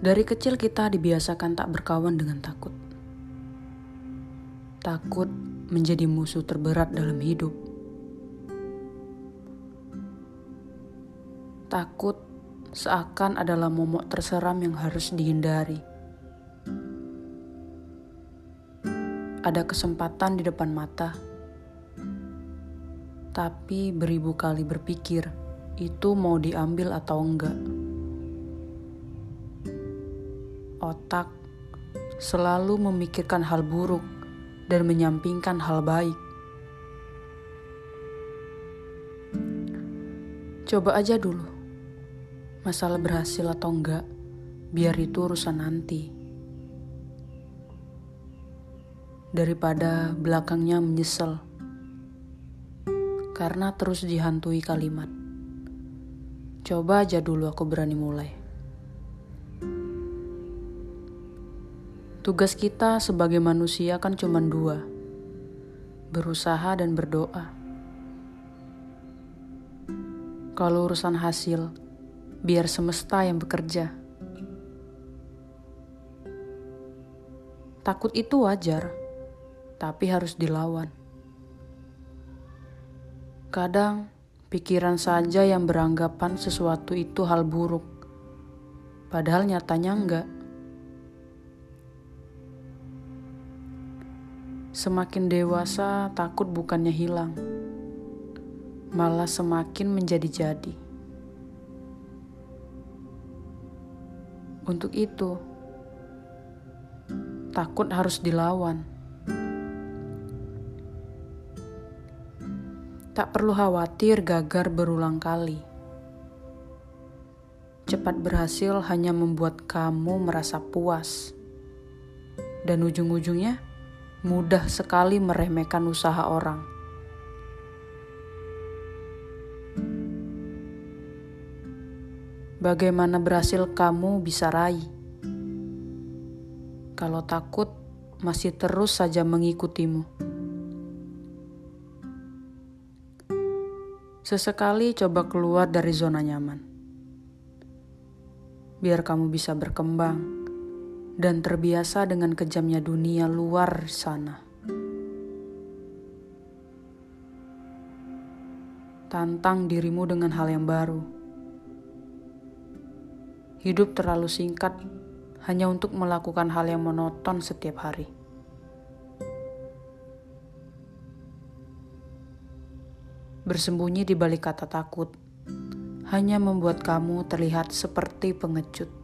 Dari kecil kita dibiasakan tak berkawan dengan takut. Takut menjadi musuh terberat dalam hidup. Takut seakan adalah momok terseram yang harus dihindari. Ada kesempatan di depan mata, tapi beribu kali berpikir itu mau diambil atau enggak otak selalu memikirkan hal buruk dan menyampingkan hal baik. Coba aja dulu, masalah berhasil atau enggak, biar itu urusan nanti. Daripada belakangnya menyesal karena terus dihantui kalimat. Coba aja dulu aku berani mulai. Tugas kita sebagai manusia kan cuma dua, berusaha dan berdoa. Kalau urusan hasil, biar semesta yang bekerja. Takut itu wajar, tapi harus dilawan. Kadang pikiran saja yang beranggapan sesuatu itu hal buruk, padahal nyatanya enggak. Semakin dewasa, takut bukannya hilang, malah semakin menjadi-jadi. Untuk itu, takut harus dilawan. Tak perlu khawatir gagal berulang kali. Cepat berhasil hanya membuat kamu merasa puas, dan ujung-ujungnya mudah sekali meremehkan usaha orang. Bagaimana berhasil kamu bisa raih? Kalau takut, masih terus saja mengikutimu. Sesekali coba keluar dari zona nyaman, biar kamu bisa berkembang dan terbiasa dengan kejamnya dunia luar sana. Tantang dirimu dengan hal yang baru. Hidup terlalu singkat hanya untuk melakukan hal yang monoton setiap hari. Bersembunyi di balik kata takut hanya membuat kamu terlihat seperti pengecut.